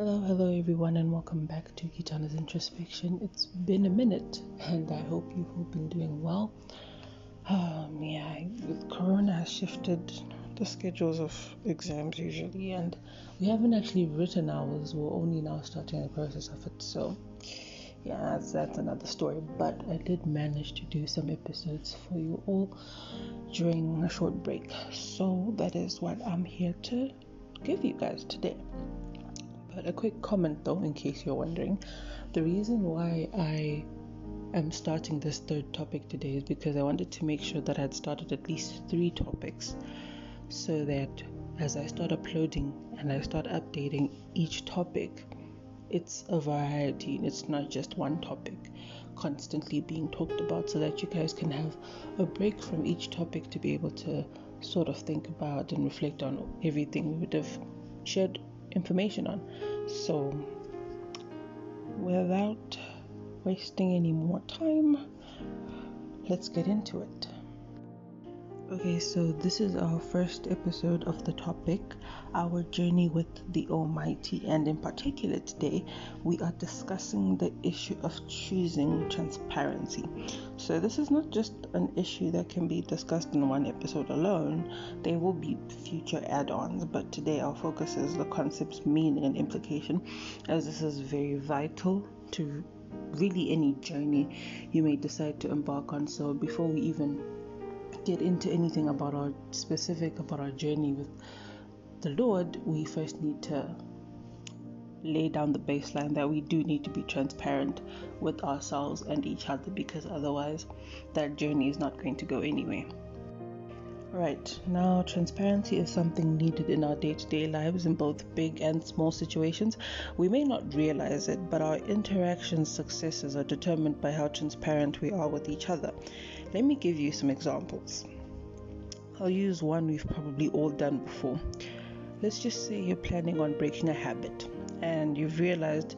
Hello, hello everyone, and welcome back to Kitana's Introspection. It's been a minute, and I hope you've all been doing well. Um, yeah, with Corona has shifted the schedules of exams usually, and we haven't actually written ours. We're only now starting the process of it, so yeah, that's, that's another story. But I did manage to do some episodes for you all during a short break, so that is what I'm here to give you guys today. But a quick comment though, in case you're wondering, the reason why I am starting this third topic today is because I wanted to make sure that I'd started at least three topics so that as I start uploading and I start updating each topic, it's a variety and it's not just one topic constantly being talked about so that you guys can have a break from each topic to be able to sort of think about and reflect on everything we would have shared information on. So, without wasting any more time, let's get into it. Okay, so this is our first episode of the topic Our Journey with the Almighty, and in particular today we are discussing the issue of choosing transparency. So, this is not just an issue that can be discussed in one episode alone, there will be future add ons, but today our focus is the concept's meaning and implication, as this is very vital to really any journey you may decide to embark on. So, before we even get into anything about our specific about our journey with the Lord, we first need to lay down the baseline that we do need to be transparent with ourselves and each other because otherwise that journey is not going to go anywhere. Right, now transparency is something needed in our day to day lives in both big and small situations. We may not realize it, but our interaction successes are determined by how transparent we are with each other. Let me give you some examples. I'll use one we've probably all done before. Let's just say you're planning on breaking a habit and you've realized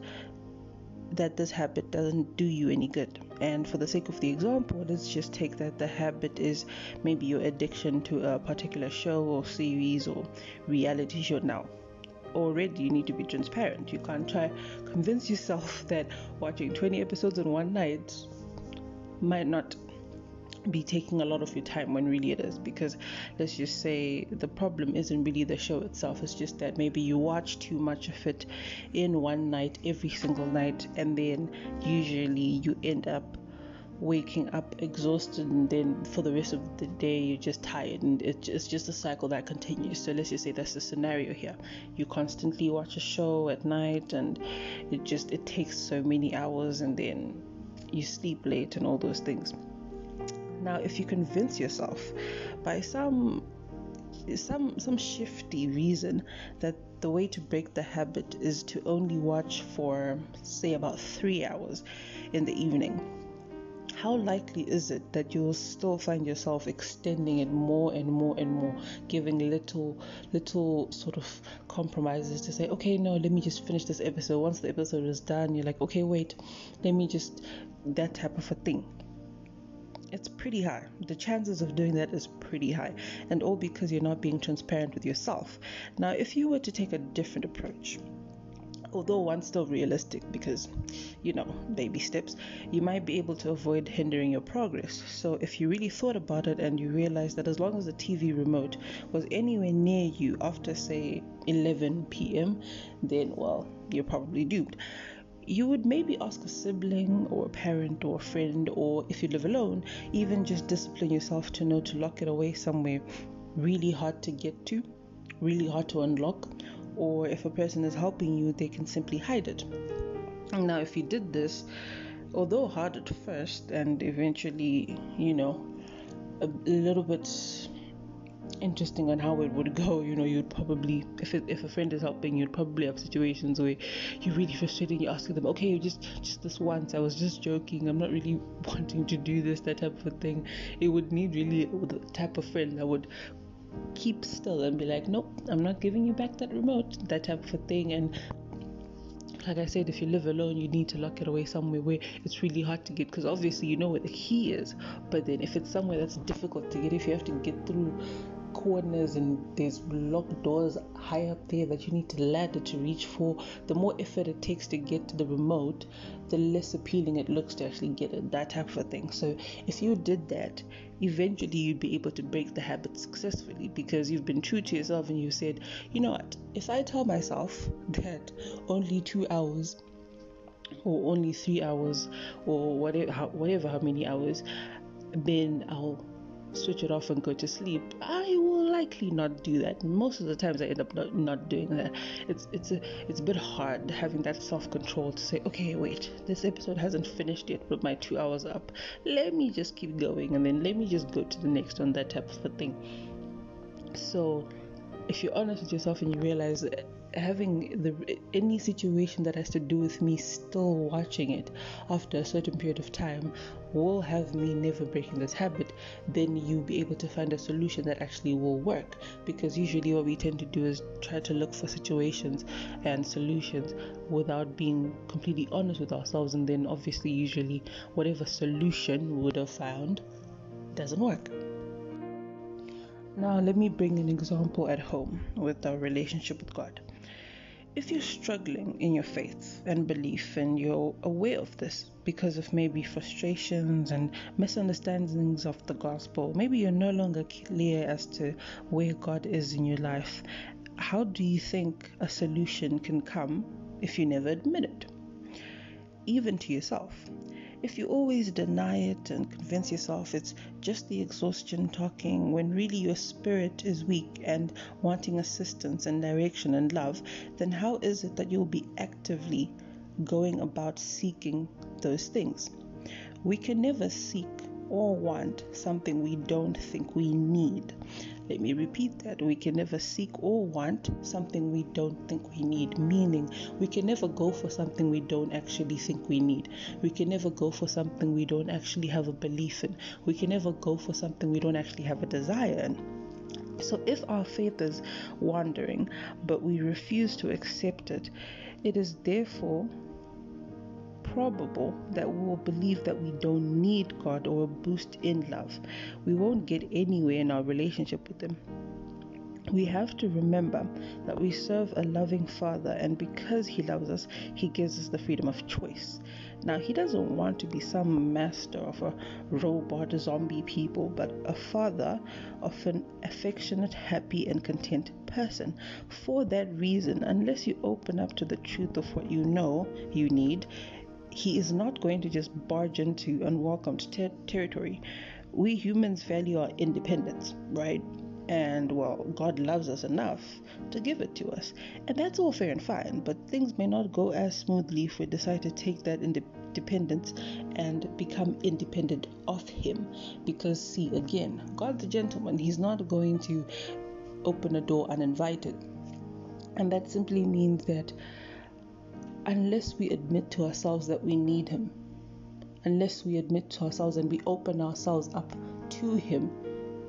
that this habit doesn't do you any good. And for the sake of the example, let's just take that the habit is maybe your addiction to a particular show or series or reality show now. Already, you need to be transparent. You can't try convince yourself that watching 20 episodes in one night might not be taking a lot of your time when really it is because let's just say the problem isn't really the show itself. It's just that maybe you watch too much of it in one night every single night and then usually you end up waking up exhausted and then for the rest of the day you're just tired and it's just a cycle that continues. So let's just say that's the scenario here. You constantly watch a show at night and it just it takes so many hours and then you sleep late and all those things now, if you convince yourself by some some some shifty reason that the way to break the habit is to only watch for say about 3 hours in the evening how likely is it that you'll still find yourself extending it more and more and more giving little little sort of compromises to say okay no let me just finish this episode. Once the episode is done you're like okay wait let me just that type of a thing it's pretty high. The chances of doing that is pretty high, and all because you're not being transparent with yourself. Now, if you were to take a different approach, although one still realistic because you know baby steps you might be able to avoid hindering your progress so if you really thought about it and you realized that as long as the tv remote was anywhere near you after say 11 p.m then well you're probably doomed you would maybe ask a sibling or a parent or a friend, or if you live alone, even just discipline yourself to know to lock it away somewhere really hard to get to, really hard to unlock, or if a person is helping you, they can simply hide it. Now, if you did this, although hard at first and eventually, you know, a little bit interesting on how it would go. You know, you'd probably, if it, if a friend is helping, you'd probably have situations where you're really frustrated. You're asking them, okay, just just this once. I was just joking. I'm not really wanting to do this, that type of thing. It would need really the type of friend that would keep still and be like, nope, I'm not giving you back that remote, that type of a thing. And like I said, if you live alone, you need to lock it away somewhere where it's really hard to get because obviously you know where the key is. But then if it's somewhere that's difficult to get, if you have to get through corners and there's locked doors high up there that you need to ladder to reach for, the more effort it takes to get to the remote, the less appealing it looks to actually get it, that type of a thing. So if you did that, eventually you'd be able to break the habit successfully because you've been true to yourself and you said, you know what, if I tell myself that only two hours or only three hours or whatever, whatever how many hours, then I'll switch it off and go to sleep, I will likely not do that. Most of the times, I end up not, not doing that. It's it's a it's a bit hard having that self control to say, okay, wait, this episode hasn't finished yet, but my two hours up. Let me just keep going, and then let me just go to the next one. That type of a thing. So, if you're honest with yourself and you realize that having the any situation that has to do with me still watching it after a certain period of time will have me never breaking this habit then you'll be able to find a solution that actually will work because usually what we tend to do is try to look for situations and solutions without being completely honest with ourselves and then obviously usually whatever solution we would have found doesn't work now, let me bring an example at home with our relationship with God. If you're struggling in your faith and belief and you're aware of this because of maybe frustrations and misunderstandings of the gospel, maybe you're no longer clear as to where God is in your life, how do you think a solution can come if you never admit it? Even to yourself. If you always deny it and convince yourself it's just the exhaustion talking, when really your spirit is weak and wanting assistance and direction and love, then how is it that you'll be actively going about seeking those things? We can never seek or want something we don't think we need. Let me repeat that. We can never seek or want something we don't think we need, meaning we can never go for something we don't actually think we need. We can never go for something we don't actually have a belief in. We can never go for something we don't actually have a desire in. So, if our faith is wandering, but we refuse to accept it, it is therefore probable that we will believe that we don't need God or a boost in love. We won't get anywhere in our relationship with Him. We have to remember that we serve a loving Father, and because He loves us, He gives us the freedom of choice. Now, He doesn't want to be some master of a robot zombie people, but a father of an affectionate, happy, and content person. For that reason, unless you open up to the truth of what you know you need, he is not going to just barge into unwelcomed ter- territory. We humans value our independence, right? And well, God loves us enough to give it to us. And that's all fair and fine, but things may not go as smoothly if we decide to take that independence and become independent of Him. Because, see, again, God's a gentleman, He's not going to open a door uninvited. And that simply means that unless we admit to ourselves that we need Him, unless we admit to ourselves and we open ourselves up to Him,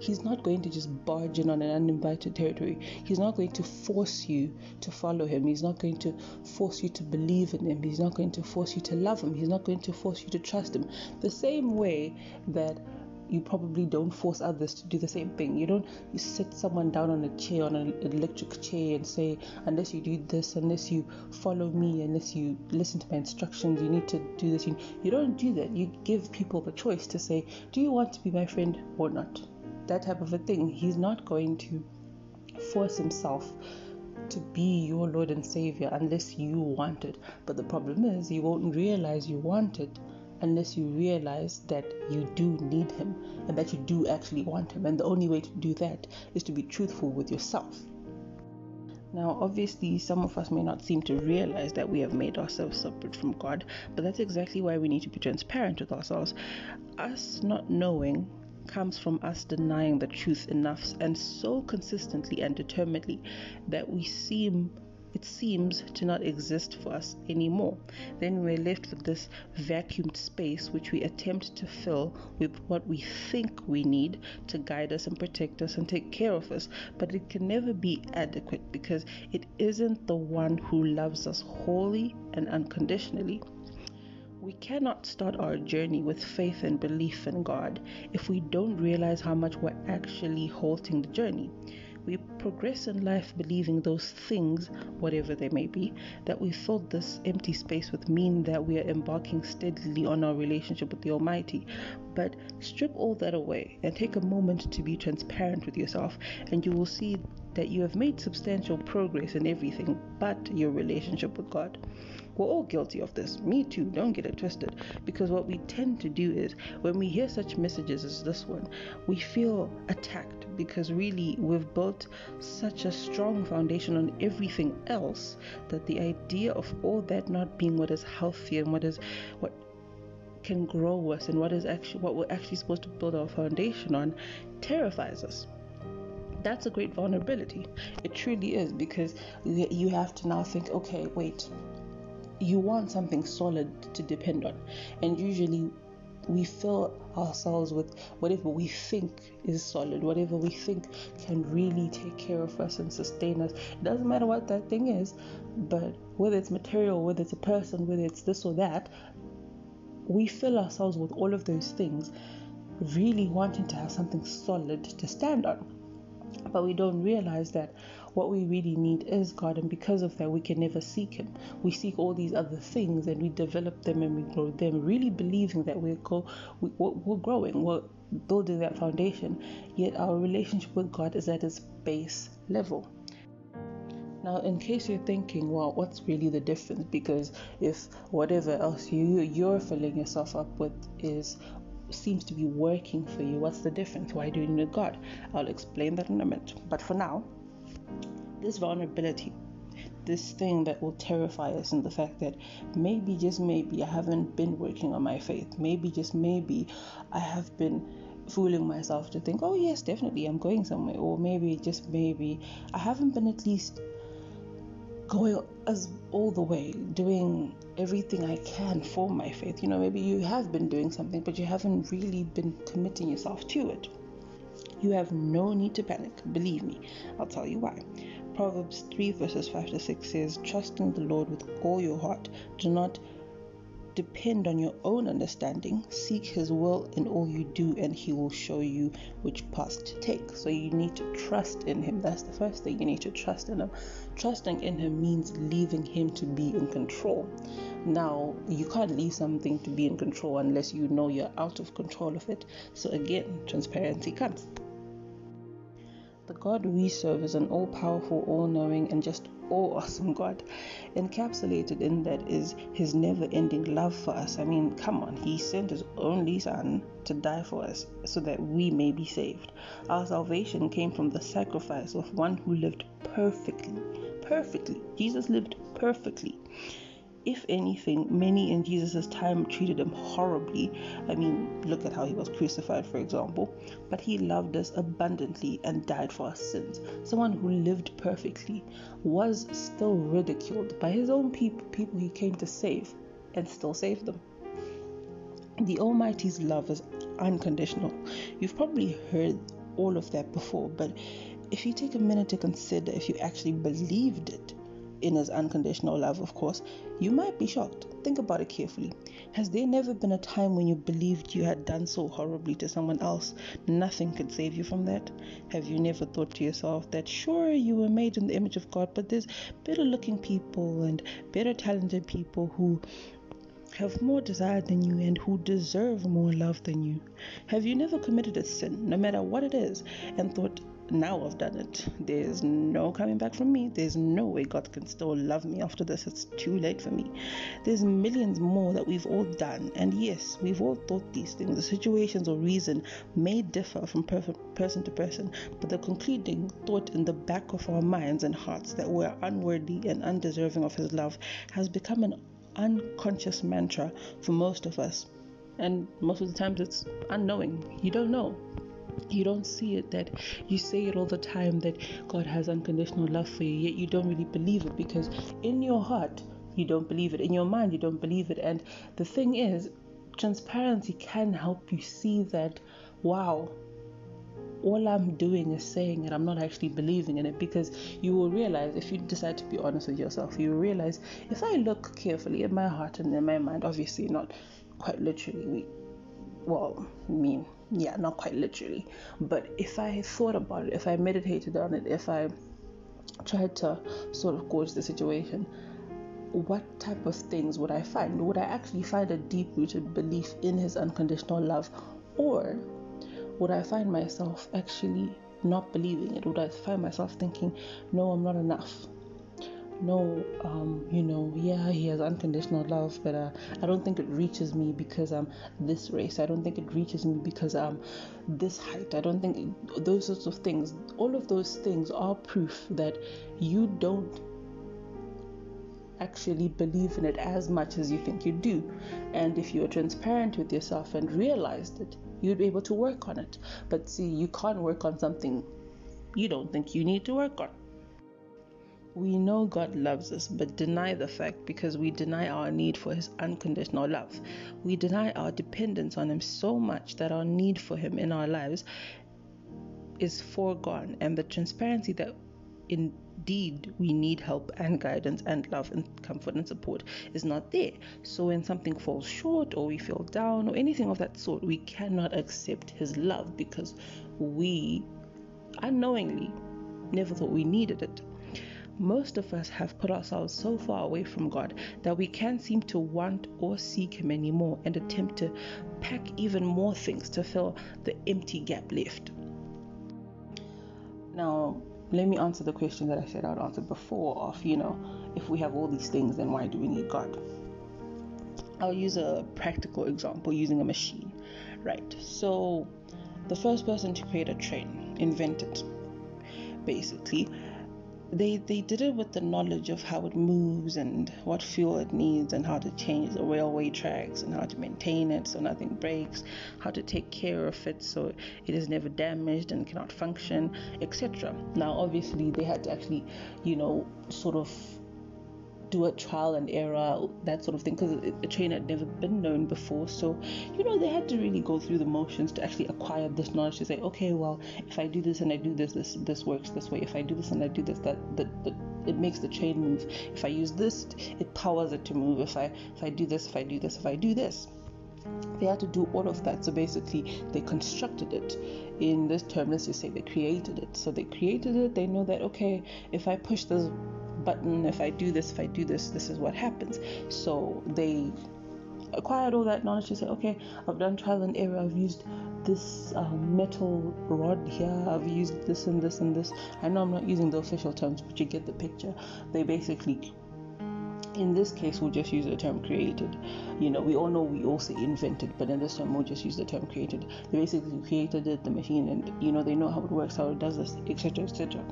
He's not going to just barge in on an uninvited territory. He's not going to force you to follow Him. He's not going to force you to believe in Him. He's not going to force you to love Him. He's not going to force you to trust Him. The same way that you probably don't force others to do the same thing. You don't you sit someone down on a chair on an electric chair and say unless you do this, unless you follow me, unless you listen to my instructions, you need to do this. You, don't do that. You give people the choice to say, do you want to be my friend or not? That type of a thing. He's not going to force himself to be your Lord and Savior unless you want it. But the problem is, you won't realize you want it unless you realize that you do need Him and that you do actually want Him. And the only way to do that is to be truthful with yourself. Now, obviously, some of us may not seem to realize that we have made ourselves separate from God, but that's exactly why we need to be transparent with ourselves. Us not knowing comes from us denying the truth enough and so consistently and determinedly that we seem it seems to not exist for us anymore. Then we're left with this vacuumed space which we attempt to fill with what we think we need to guide us and protect us and take care of us. But it can never be adequate because it isn't the one who loves us wholly and unconditionally. We cannot start our journey with faith and belief in God if we don't realize how much we're actually halting the journey. We progress in life believing those things, whatever they may be, that we filled this empty space with mean that we are embarking steadily on our relationship with the Almighty. But strip all that away and take a moment to be transparent with yourself, and you will see that you have made substantial progress in everything but your relationship with God. We're all guilty of this. Me too, don't get it twisted. Because what we tend to do is when we hear such messages as this one, we feel attacked because really we've built such a strong foundation on everything else that the idea of all that not being what is healthy and what is what can grow us and what is actually what we're actually supposed to build our foundation on terrifies us that's a great vulnerability. It truly is because you have to now think, okay, wait, you want something solid to depend on. And usually we fill ourselves with whatever we think is solid, whatever we think can really take care of us and sustain us. It doesn't matter what that thing is, but whether it's material, whether it's a person, whether it's this or that, we fill ourselves with all of those things, really wanting to have something solid to stand on. But we don't realize that what we really need is God, and because of that, we can never seek Him. We seek all these other things, and we develop them and we grow them, really believing that we're go we, we're growing, we're building that foundation. Yet our relationship with God is at its base level. Now, in case you're thinking, well, what's really the difference? Because if whatever else you you're filling yourself up with is seems to be working for you, what's the difference? Why do you need God? I'll explain that in a minute. But for now, this vulnerability, this thing that will terrify us, and the fact that maybe, just maybe, I haven't been working on my faith. Maybe, just maybe, I have been fooling myself to think, oh, yes, definitely, I'm going somewhere. Or maybe, just maybe, I haven't been at least going as all the way, doing everything I can for my faith. You know, maybe you have been doing something, but you haven't really been committing yourself to it. You have no need to panic. Believe me, I'll tell you why. Proverbs 3 verses 5 to 6 says, Trust in the Lord with all your heart. Do not depend on your own understanding. Seek His will in all you do, and He will show you which path to take. So you need to trust in Him. That's the first thing. You need to trust in Him. Trusting in Him means leaving Him to be in control. Now, you can't leave something to be in control unless you know you're out of control of it. So, again, transparency comes. The God we serve is an all powerful, all knowing, and just all awesome God. Encapsulated in that is his never ending love for us. I mean, come on, he sent his only son to die for us so that we may be saved. Our salvation came from the sacrifice of one who lived perfectly. Perfectly. Jesus lived perfectly if anything, many in Jesus' time treated him horribly. I mean, look at how he was crucified, for example. But he loved us abundantly and died for our sins. Someone who lived perfectly was still ridiculed by his own people, people he came to save, and still saved them. The Almighty's love is unconditional. You've probably heard all of that before, but if you take a minute to consider if you actually believed it, in his unconditional love, of course, you might be shocked. Think about it carefully. Has there never been a time when you believed you had done so horribly to someone else, nothing could save you from that? Have you never thought to yourself that sure you were made in the image of God, but there's better looking people and better talented people who have more desire than you and who deserve more love than you? Have you never committed a sin, no matter what it is, and thought, now I've done it. There's no coming back from me. There's no way God can still love me after this. It's too late for me. There's millions more that we've all done. And yes, we've all thought these things. The situations or reason may differ from person to person, but the concluding thought in the back of our minds and hearts that we're unworthy and undeserving of His love has become an unconscious mantra for most of us. And most of the times it's unknowing. You don't know you don't see it that you say it all the time that God has unconditional love for you, yet you don't really believe it because in your heart you don't believe it, in your mind you don't believe it. And the thing is, transparency can help you see that wow, all I'm doing is saying it. I'm not actually believing in it because you will realize if you decide to be honest with yourself, you will realize if I look carefully in my heart and in my mind, obviously not quite literally, we, well, mean, yeah, not quite literally, but if I thought about it, if I meditated on it, if I tried to sort of gauge the situation, what type of things would I find? Would I actually find a deep rooted belief in his unconditional love? Or would I find myself actually not believing it? Would I find myself thinking, no, I'm not enough? No, um, you know, yeah, he has unconditional love, but uh, I don't think it reaches me because I'm this race. I don't think it reaches me because I'm this height. I don't think it, those sorts of things. All of those things are proof that you don't actually believe in it as much as you think you do. And if you are transparent with yourself and realized it, you'd be able to work on it. But see, you can't work on something you don't think you need to work on. We know God loves us, but deny the fact because we deny our need for His unconditional love. We deny our dependence on Him so much that our need for Him in our lives is foregone, and the transparency that indeed we need help and guidance and love and comfort and support is not there. So when something falls short or we feel down or anything of that sort, we cannot accept his love because we unknowingly never thought we needed it. Most of us have put ourselves so far away from God that we can't seem to want or seek Him anymore and attempt to pack even more things to fill the empty gap left. Now, let me answer the question that I said I'd answer before of, you know, if we have all these things, then why do we need God? I'll use a practical example using a machine, right? So, the first person to create a train invented basically they they did it with the knowledge of how it moves and what fuel it needs and how to change the railway tracks and how to maintain it so nothing breaks how to take care of it so it is never damaged and cannot function etc now obviously they had to actually you know sort of do a trial and error, that sort of thing, because a train had never been known before. So, you know, they had to really go through the motions to actually acquire this knowledge to say, okay, well, if I do this and I do this, this this works this way. If I do this and I do this, that that, that it makes the train move. If I use this, it powers it to move. If I if I do this, if I do this, if I do this. They had to do all of that. So basically, they constructed it. In this term, let's just say they created it. So they created it. They know that okay, if I push this button if I do this, if I do this, this is what happens. So they acquired all that knowledge to say, okay, I've done trial and error, I've used this um, metal rod here, I've used this and this and this. I know I'm not using the official terms, but you get the picture. They basically in this case we'll just use the term created. You know we all know we also invented but in this time we'll just use the term created. They basically created it the machine and you know they know how it works how it does this etc etc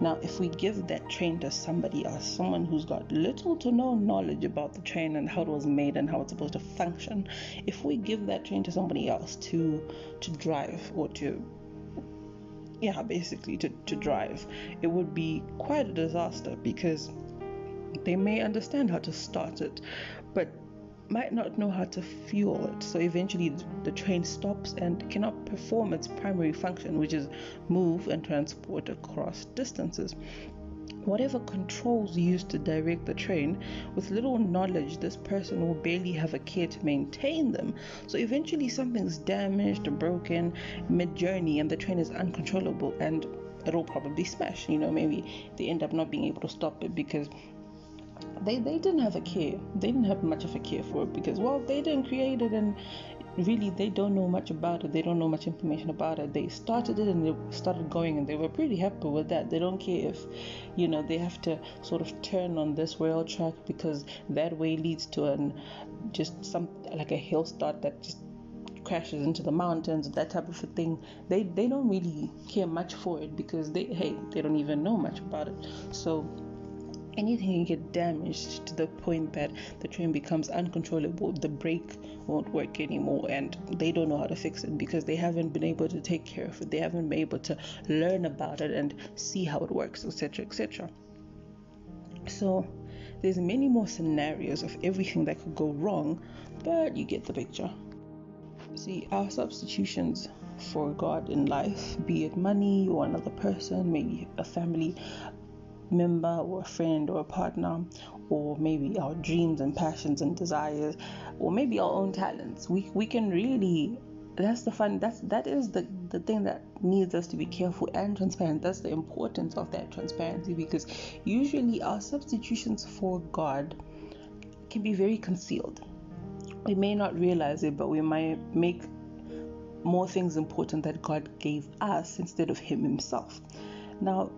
now if we give that train to somebody else someone who's got little to no knowledge about the train and how it was made and how it's supposed to function if we give that train to somebody else to to drive or to yeah basically to, to drive it would be quite a disaster because they may understand how to start it, but might not know how to fuel it. So eventually the train stops and cannot perform its primary function, which is move and transport across distances. Whatever controls used to direct the train, with little knowledge, this person will barely have a care to maintain them. So eventually something's damaged or broken mid journey and the train is uncontrollable and it'll probably smash. You know, maybe they end up not being able to stop it because they they didn't have a care. They didn't have much of a care for it because well they didn't create it and really they don't know much about it. They don't know much information about it. They started it and they started going and they were pretty happy with that. They don't care if you know they have to sort of turn on this rail track because that way leads to an just some like a hill start that just crashes into the mountains, that type of a thing. They they don't really care much for it because they hey they don't even know much about it. So anything can get damaged to the point that the train becomes uncontrollable the brake won't work anymore and they don't know how to fix it because they haven't been able to take care of it. They haven't been able to learn about it and see how it works etc etc so there's many more scenarios of everything that could go wrong but you get the picture. See our substitutions for God in life, be it money or another person, maybe a family member or a friend or a partner, or maybe our dreams and passions and desires, or maybe our own talents. We we can really that's the fun that's that is the the thing that needs us to be careful and transparent. That's the importance of that transparency because usually our substitutions for god can be very concealed. We may not realize it but we might make more things important that god gave us instead of him himself. Now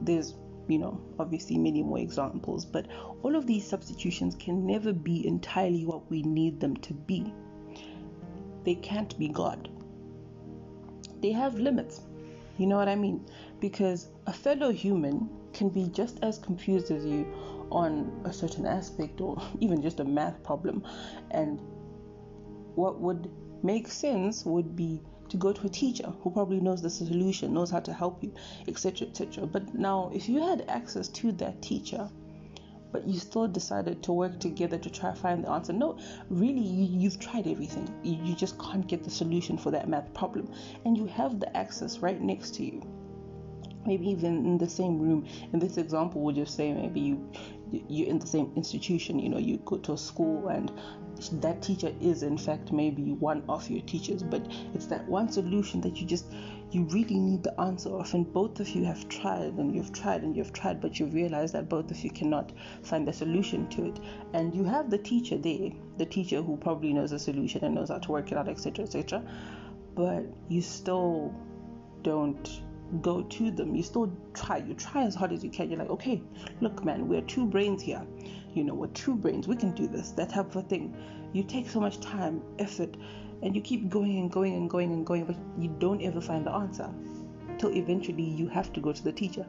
there's you know obviously many more examples but all of these substitutions can never be entirely what we need them to be they can't be God. They have limits. You know what I mean? Because a fellow human can be just as confused as you on a certain aspect or even just a math problem. And what would make sense would be to go to a teacher who probably knows the solution, knows how to help you, etc. etc. But now, if you had access to that teacher, but you still decided to work together to try to find the answer. No, really, you, have tried everything. You, you just can't get the solution for that math problem. And you have the access right next to you. Maybe even in the same room. In this example, we'll just say maybe you you're in the same institution. You know, you go to a school and that teacher is in fact maybe one of your teachers but it's that one solution that you just you really need the answer of and both of you have tried and you've tried and you've tried but you realize that both of you cannot find the solution to it and you have the teacher there the teacher who probably knows the solution and knows how to work it out etc etc but you still don't go to them you still try you try as hard as you can you're like okay look man we're two brains here you know, with two brains, we can do this, that type of thing. You take so much time, effort, and you keep going and going and going and going, but you don't ever find the answer. Till eventually you have to go to the teacher.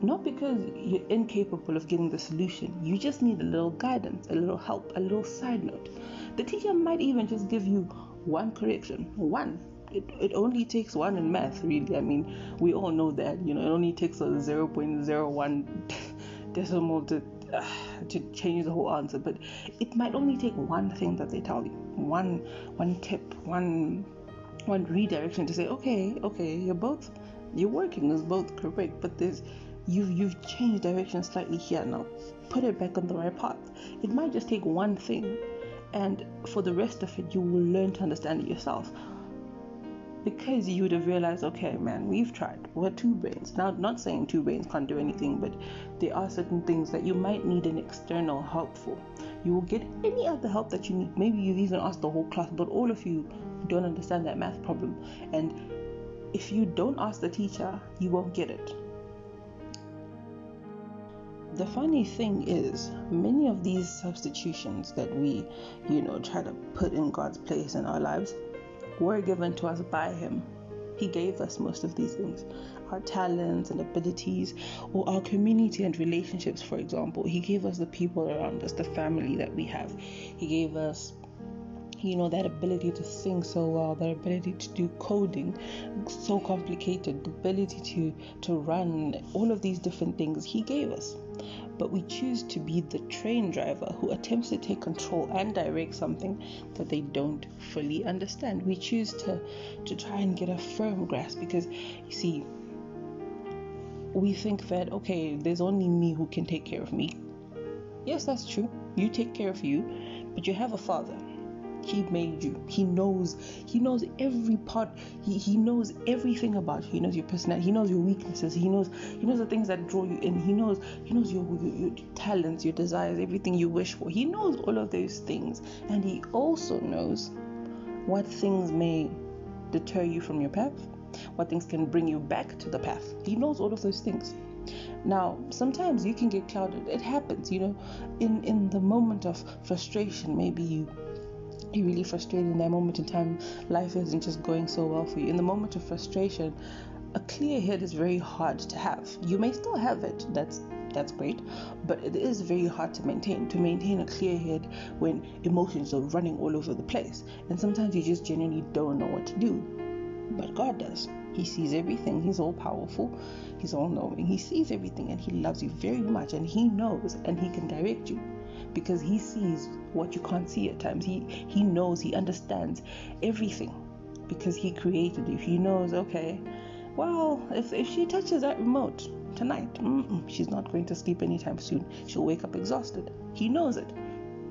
Not because you're incapable of getting the solution, you just need a little guidance, a little help, a little side note. The teacher might even just give you one correction, one. It, it only takes one in math, really. I mean, we all know that, you know, it only takes a 0.01 decimal to to change the whole answer, but it might only take one thing that they tell you, one one tip, one one redirection to say, okay, okay, you're both you're working is both correct, but there's you've you've changed direction slightly here now. Put it back on the right path. It might just take one thing, and for the rest of it, you will learn to understand it yourself because you would have realized, okay, man, we've tried. We're two brains. Now, not saying two brains can't do anything, but there are certain things that you might need an external help for. You will get any other help that you need. Maybe you've even asked the whole class, but all of you don't understand that math problem. And if you don't ask the teacher, you won't get it. The funny thing is, many of these substitutions that we, you know, try to put in God's place in our lives were given to us by Him. He gave us most of these things our talents and abilities, or our community and relationships, for example. He gave us the people around us, the family that we have. He gave us you know that ability to sing so well that ability to do coding so complicated the ability to to run all of these different things he gave us but we choose to be the train driver who attempts to take control and direct something that they don't fully understand. We choose to, to try and get a firm grasp because you see, we think that okay, there's only me who can take care of me. Yes, that's true. You take care of you, but you have a father he made you. He knows. He knows every part. He, he knows everything about you. He knows your personality. He knows your weaknesses. He knows. He knows the things that draw you in. He knows. He knows your, your, your talents, your desires, everything you wish for. He knows all of those things, and he also knows what things may deter you from your path. What things can bring you back to the path. He knows all of those things. Now, sometimes you can get clouded. It happens, you know, in in the moment of frustration. Maybe you you're really frustrated in that moment in time. Life isn't just going so well for you. In the moment of frustration, a clear head is very hard to have. You may still have it. That's that's great, but it is very hard to maintain. To maintain a clear head when emotions are running all over the place, and sometimes you just genuinely don't know what to do. But God does. He sees everything. He's all powerful. He's all knowing. He sees everything, and He loves you very much, and He knows, and He can direct you because he sees what you can't see at times. He he knows, he understands everything because He created you. He knows, okay, well, if, if she touches that remote tonight, she's not going to sleep anytime soon. She'll wake up exhausted. He knows it.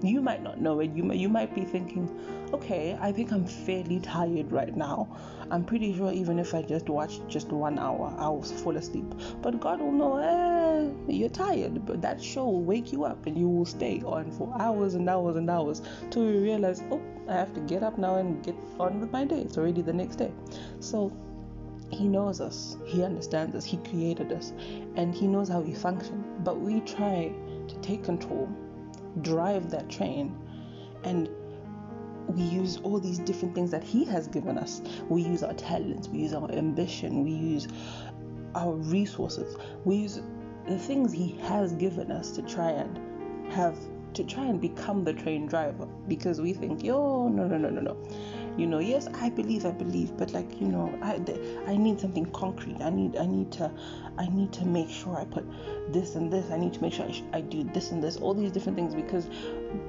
You might not know it. You may, you might be thinking, okay, I think I'm fairly tired right now. I'm pretty sure even if I just watch just one hour, I'll fall asleep. But God will know, eh, you're tired. But that show will wake you up and you will stay on for hours and hours and hours till you realize, oh, I have to get up now and get on with my day. It's already the next day. So he knows us, He understands us, He created us, and He knows how we function. But we try to take control drive that train. And we use all these different things that he has given us. We use our talents we use our ambition we use our resources. We use the things he has given us to try and have to try and become the train driver. Because we think yo no no no no no you know yes i believe i believe but like you know i i need something concrete. I need i need to i need to make sure i put this and this. I need to make sure i, I do this and this all these different things because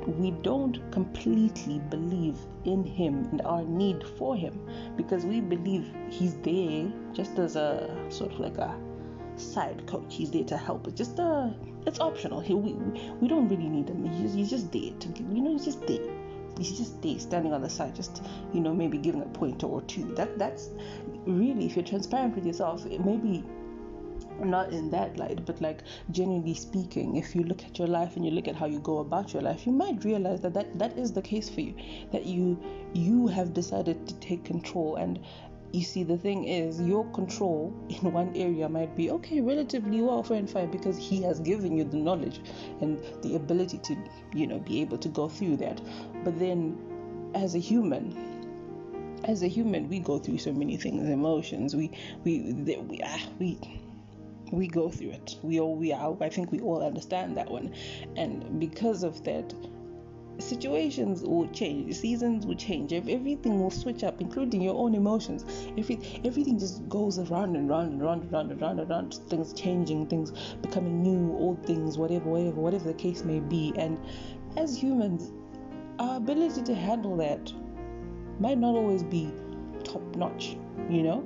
we don't completely believe in him and our need for him because we believe he's there just as a sort of like a side coach. He's there to help. It's just uh it's optional. He, we, we don't really need him. He's, he's just there to you know he's just there he's just there standing on the side just you know maybe giving a pointer or two. That that's really if you're transparent with yourself it may not in that light but like genuinely speaking if you look at your life and you look at how you go about your life you might realize that that, that is the case for you that you you have decided to take control. And you see the thing is your control in one area might be okay relatively well fair and fine because he has given you the knowledge and the ability to you know be able to go through that but then as a human as a human we go through so many things emotions. We we we ah, we we go through it. We all we are i think we all understand that one. And because of that situations will change, seasons will change, everything will switch up, including your own emotions. Every, everything just goes around and round and round and round and round and round, things changing, things becoming new, old things, whatever, whatever, whatever the case may be. And as humans, our ability to handle that might not always be top notch, you know?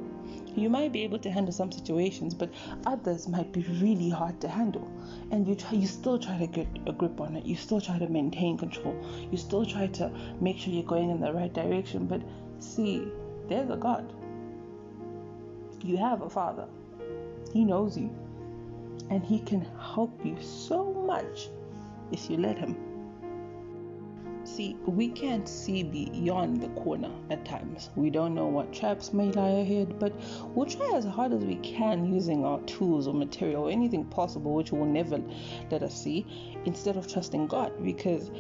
You might be able to handle some situations, but others might be really hard to handle. And you try, you still try to get a grip on it. You still try to maintain control. You still try to make sure you're going in the right direction. But see, there's a God. You have a Father. He knows you, and He can help you so much if you let Him. See, we can't see beyond the corner at times. We don't know what traps may lie ahead, but we'll try as hard as we can using our tools or material or anything possible which will never let us see instead of trusting God because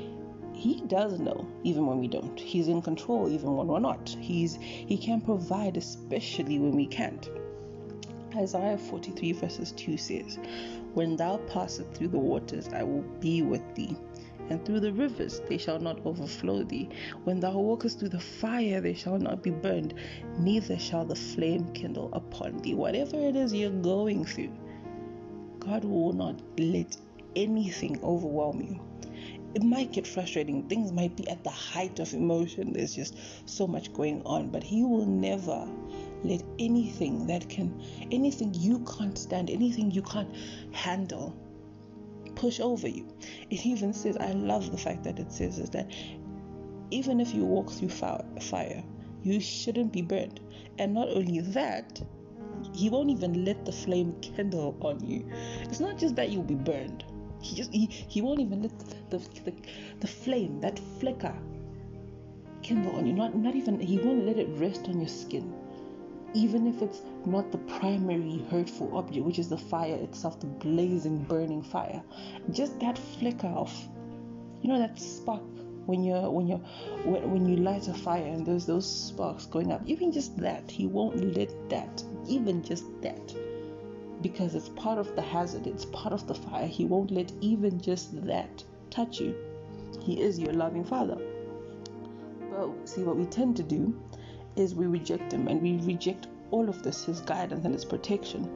he does know even when we don't. He's in control even when we're not. He's he can provide especially when we can't. Isaiah 43 verses 2 says, When thou passest through the waters, I will be with thee and through the rivers they shall not overflow thee. When thou walkest through the fire, they shall not be burned, neither shall the flame kindle upon thee. Whatever it is you're going through, God will not let anything overwhelm you. It might get frustrating, things might be at the height of emotion, there's just so much going on, but He will never let anything that can, anything you can't stand, anything you can't handle, push over you. It even says, I love the fact that it says is that even if you walk through fire, you shouldn't be burned. And not only that, he won't even let the flame kindle on you. It's not just that you'll be burned. He just he, he won't even let the, the, the, flame, that flicker, kindle on you. Not not even he won't let it rest on your skin even if it's not the primary hurtful object, which is the fire itself, the blazing, burning fire, just that flicker of, you know, that spark when you're when you're when, when you light a fire and there's those sparks going up, even just that, he won't let that, even just that, because it's part of the hazard, it's part of the fire. He won't let even just that touch you. He is your loving father. But see, what we tend to do is we reject him and we reject all of this, his guidance and his protection,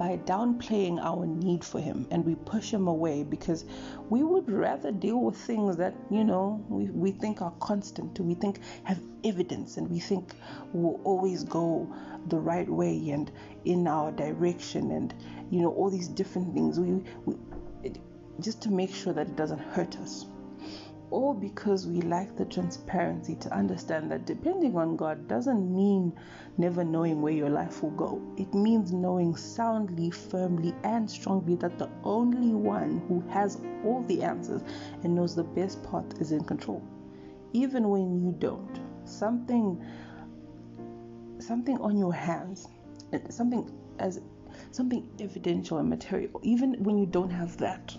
by downplaying our need for him and we push him away because we would rather deal with things that you know we, we think are constant we think have evidence and we think will always go the right way and in our direction and you know all these different things. We, we just to make sure that it doesn't hurt us all because we lack the transparency to understand that depending on God doesn't mean never knowing where your life will go. It means knowing soundly, firmly, and strongly that the only one who has all the answers and knows the best path is in control. Even when you don't, something something on your hands, something as something evidential and material, even when you don't have that,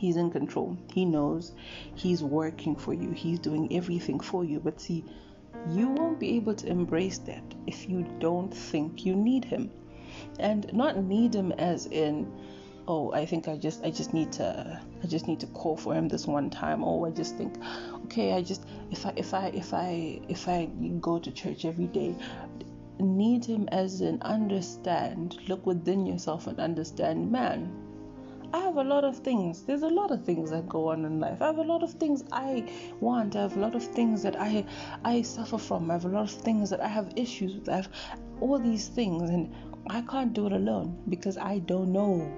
He's in control. He knows He's working for you. He's doing everything for you. But see, you won't be able to embrace that if you don't think you need Him. And not need Him as in, oh, I think I just I just need to I just need to call for Him this one time. Or I just think, okay, I just if I if I if I if I go to church every day, need him as in understand look within yourself and understand man I have a lot of things. There's a lot of things that go on in life. I have a lot of things I want. I have a lot of things that I I suffer from. I have a lot of things that I have issues with. I have all these things and I can't do it alone because I don't know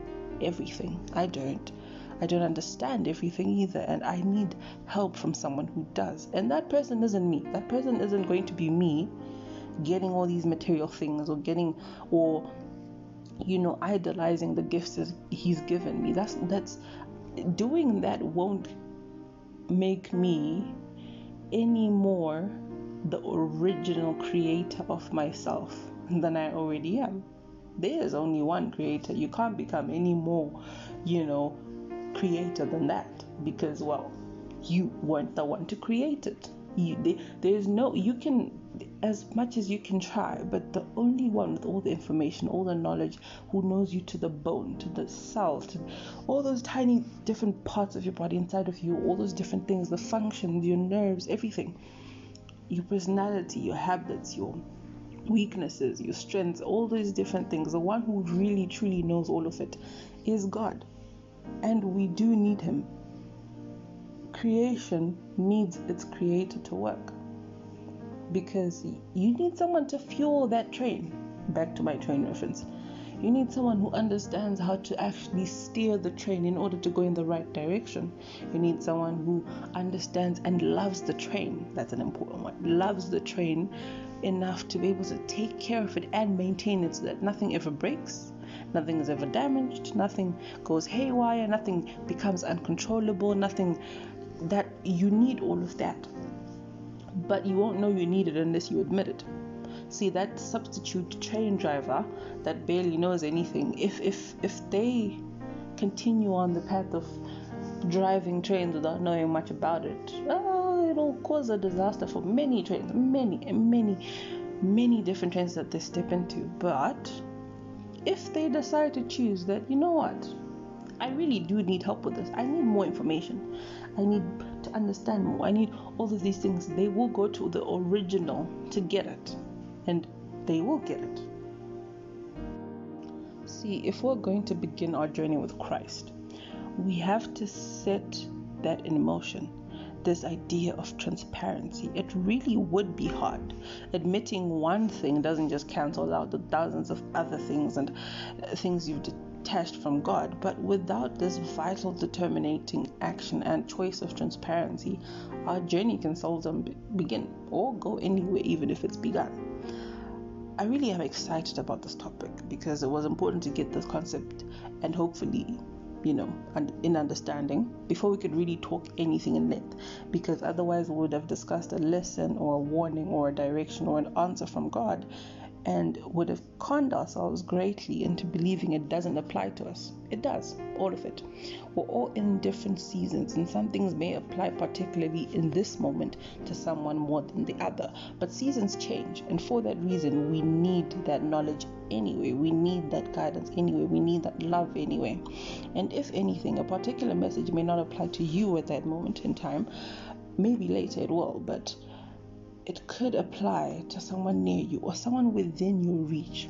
everything. I don't. I don't understand everything either and I need help from someone who does. And that person isn't me. That person isn't going to be me getting all these material things or getting or you know idolizing the gifts he's given me that's that's doing that won't make me any more the original creator of myself than I already am. There's only one creator. You can't become any more, you know, creator than that because, well, you weren't the one to create it. You, there's no, you can as much as you can try, but the only one with all the information, all the knowledge, who knows you to the bone, to the cell, to all those tiny different parts of your body inside of you, all those different things, the functions, your nerves, everything, your personality, your habits, your weaknesses, your strengths, all those different things. The one who really truly knows all of it is God. And we do need Him. Creation needs its creator to work because you need someone to fuel that train. Back to my train reference. You need someone who understands how to actually steer the train in order to go in the right direction. You need someone who understands and loves the train. That's an important one. Loves the train enough to be able to take care of it and maintain it so that nothing ever breaks, nothing is ever damaged, nothing goes haywire, nothing becomes uncontrollable, nothing that you need all of that but you won't know you need it unless you admit it. See that substitute train driver that barely knows anything, if if if they continue on the path of driving trains without knowing much about it, oh, it'll cause a disaster for many trains, many and many, many different trains that they step into. But if they decide to choose that, you know what, I really do need help with this. I need more information. I need understand more. I need all of these things. They will go to the original to get it, and they will get it. See, if we're going to begin our journey with Christ, we have to set that in motion. This idea of transparency. It really would be hard. Admitting one thing doesn't just cancel out the thousands of other things and things you've detached from God, but without this vital determining action and choice of transparency, our journey can seldom begin or go anywhere, even if it's begun. I really am excited about this topic because it was important to get this concept and hopefully, you know, in understanding before we could really talk anything in length. Because otherwise, we would have discussed a lesson or a warning or a direction or an answer from God and would have conned ourselves greatly into believing it doesn't apply to us. It does, all of it. We're all in different seasons, and some things may apply particularly in this moment to someone more than the other. But seasons change, and for that reason, we need that knowledge anyway. We need that guidance anyway. We need that love anyway. And if anything, a particular message may not apply to you at that moment in time, maybe later it will, but it could apply to someone near you or someone within your reach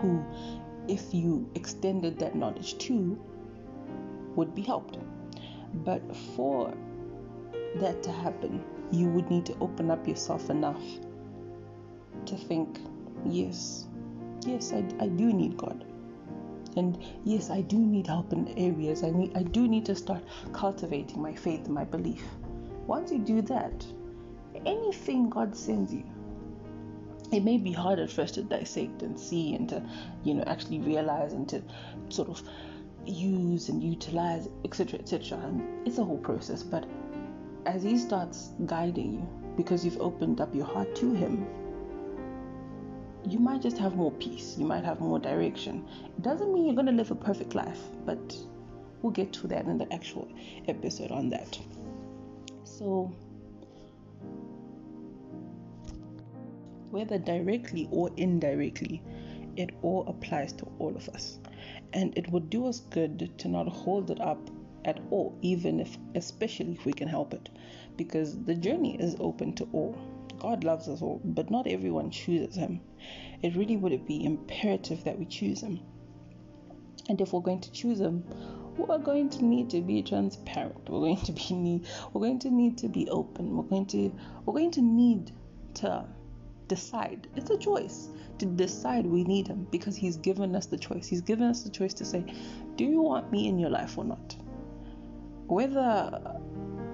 who if you extended that knowledge to, would be helped. But for that to happen, you would need to open up yourself enough to think, yes, yes, I, I do need God. And yes, I do need help in areas. I need I do need to start cultivating my faith my belief. Once you do that, anything God sends you, it may be hard at first to dissect and see and to, you know, actually realize and to sort of use and utilize, etc., etc. And it's a whole process. But as He starts guiding you, because you've opened up your heart to Him, you might just have more peace. You might have more direction. It doesn't mean you're going to live a perfect life, but we'll get to that in the actual episode on that. So, whether directly or indirectly, it all applies to all of us. And it would do us good to not hold it up at all, even if, especially if we can help it, because the journey is open to all. God loves us all, but not everyone chooses Him. It really would be imperative that we choose Him. And if we're going to choose Him, we're going to need to be transparent. We're going to be need. We're going to need to be open. We're going to. We're going to need to decide. It's a choice to decide we need Him because He's given us the choice. He's given us the choice to say, Do you want me in your life or not? Whether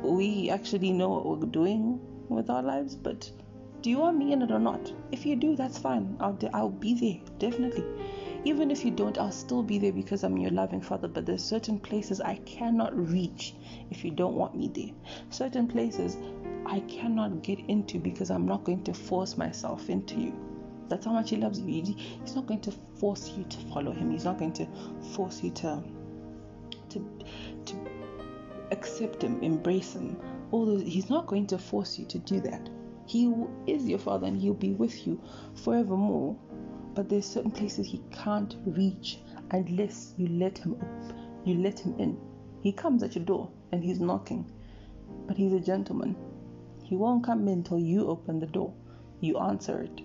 we actually know what we're doing with our lives, but do you want me in it or not? If you do, that's fine. I'll, I'll be there, definitely. Even if you don't, I'll still be there because I'm your loving father. But there's certain places I cannot reach if you don't want me there. Certain places I cannot get into because I'm not going to force myself into you. That's how much he loves you. He's not going to force you to follow him. He's not going to force you to to to accept him, embrace him. All those, he's not going to force you to do that. He is your father and he'll be with you forevermore but there's certain places he can't reach unless you let him up, you let him in. He comes at your door and he's knocking, but he's a gentleman. He won't come in until you open the door, you answer it.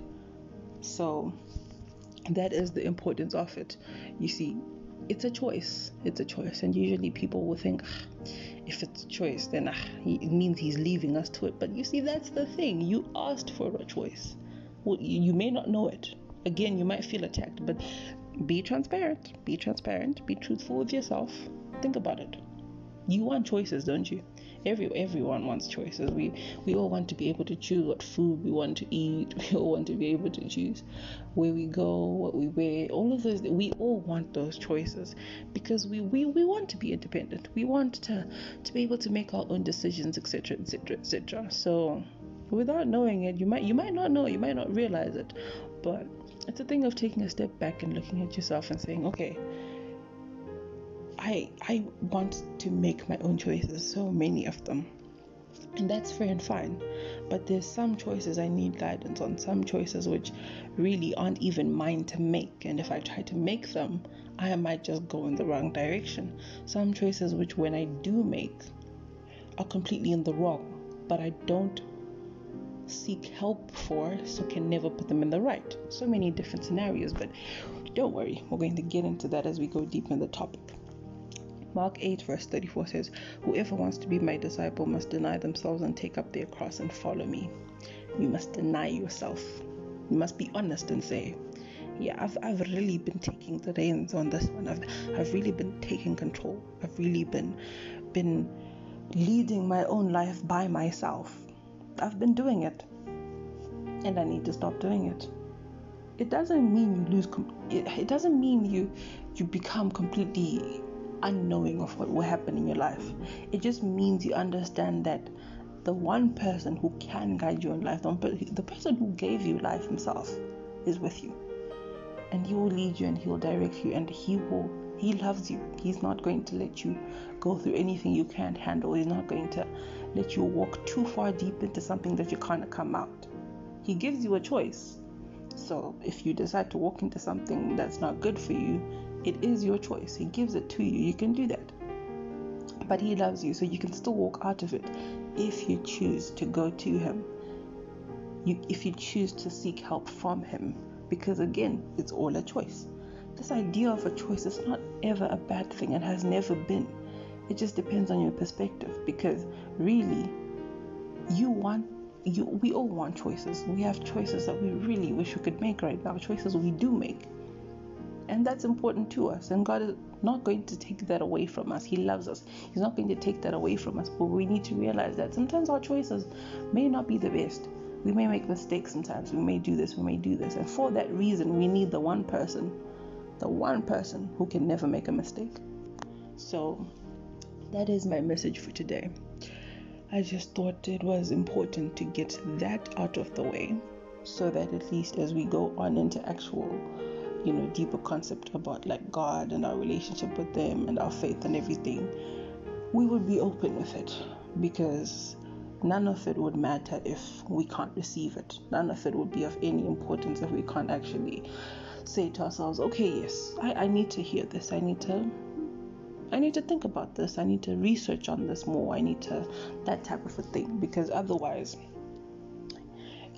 So that is the importance of it. You see, it's a choice. It's a choice, and usually people will think, ah, if it's a choice, then ah, it means he's leaving us to it. But you see, that's the thing. You asked for a choice. Well, you may not know it, again you might feel attacked but be transparent be transparent be truthful with yourself think about it you want choices don't you every everyone wants choices. We we all want to be able to choose what food we want to eat. We all want to be able to choose where we go what we wear. All of those we all want those choices because we we, we want to be independent. We want to to be able to make our own decisions etc etc etc so without knowing it you might you might not know you might not realize it but it's a thing of taking a step back and looking at yourself and saying, okay, I I want to make my own choices, so many of them. And that's fair and fine. But there's some choices I need guidance on, some choices which really aren't even mine to make. And if I try to make them, I might just go in the wrong direction. Some choices which when I do make are completely in the wrong, but I don't seek help for, so can never put them in the right. So many different scenarios, but don't worry, we're going to get into that as we go deep in the topic. Mark 8, verse 34 says, Whoever wants to be my disciple must deny themselves and take up their cross and follow me. You must deny yourself. You must be honest and say, yeah, I've, I've really been taking the reins on this one. I've, I've really been taking control. I've really been been leading my own life by myself. I've been doing it and I need to stop doing it. It doesn't mean you lose com- it, it doesn't mean you you become completely unknowing of what will happen in your life. It just means you understand that the one person who can guide you in life, the person who gave you life himself, is with you. And he will lead you and he will direct you and he will he loves you. He's not going to let you go through anything you can't handle. He's not going to let you walk too far deep into something that you can't come out. He gives you a choice. So if you decide to walk into something that's not good for you, it is your choice. He gives it to you. You can do that. But He loves you, so you can still walk out of it if you choose to go to Him. You, if you choose to seek help from Him, because again, it's all a choice. this idea of a choice is not ever a bad thing and has never been. It just depends on your perspective because really, you want you we all want choices. We have choices that we really wish we could make right now, choices we do make. And that's important to us. And God is not going to take that away from us. He loves us. He's not going to take that away from us. But we need to realize that sometimes our choices may not be the best. We may make mistakes sometimes. We may do this, we may do this. And for that reason, we need the one person, the one person who can never make a mistake. So that is my message for today. I just thought it was important to get that out of the way so that at least as we go on into actual you know deeper concept about like god and our relationship with them and our faith and everything we would be open with it because none of it would matter if we can't receive it none of it would be of any importance if we can't actually say to ourselves okay yes i, I need to hear this i need to I need to think about this. I need to research on this more. I need to that type of a thing because otherwise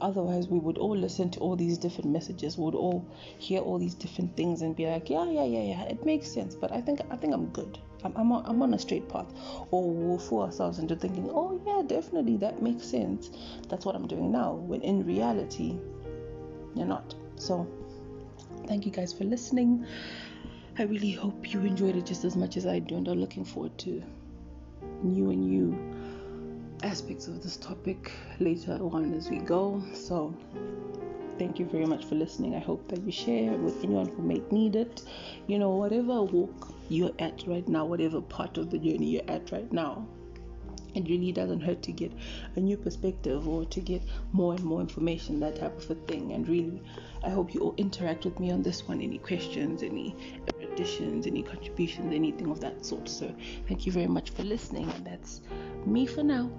otherwise we would all listen to all these different messages. We would all hear all these different things and be like yeah yeah yeah yeah it makes sense. But i think i think i'm good. I'm, I'm, on, I'm on a straight path. Or we'll fool ourselves into thinking oh yeah definitely that makes sense. That's what i'm doing now. When in reality you're not. So thank you guys for listening. I really hope you enjoyed it just as much as i do and i'm looking forward to new and you aspects of this topic later on as we go. So, thank you very much for listening. I hope that you share with anyone who may need it. You know, whatever walk you're at right now, whatever part of the journey you're at right now, it really doesn't hurt to get a new perspective or to get more and more information, that type of a thing. And really, I hope you all interact with me on this one. Any questions, any additions, any contributions, anything of that sort. So, thank you very much for listening. And that's me for now.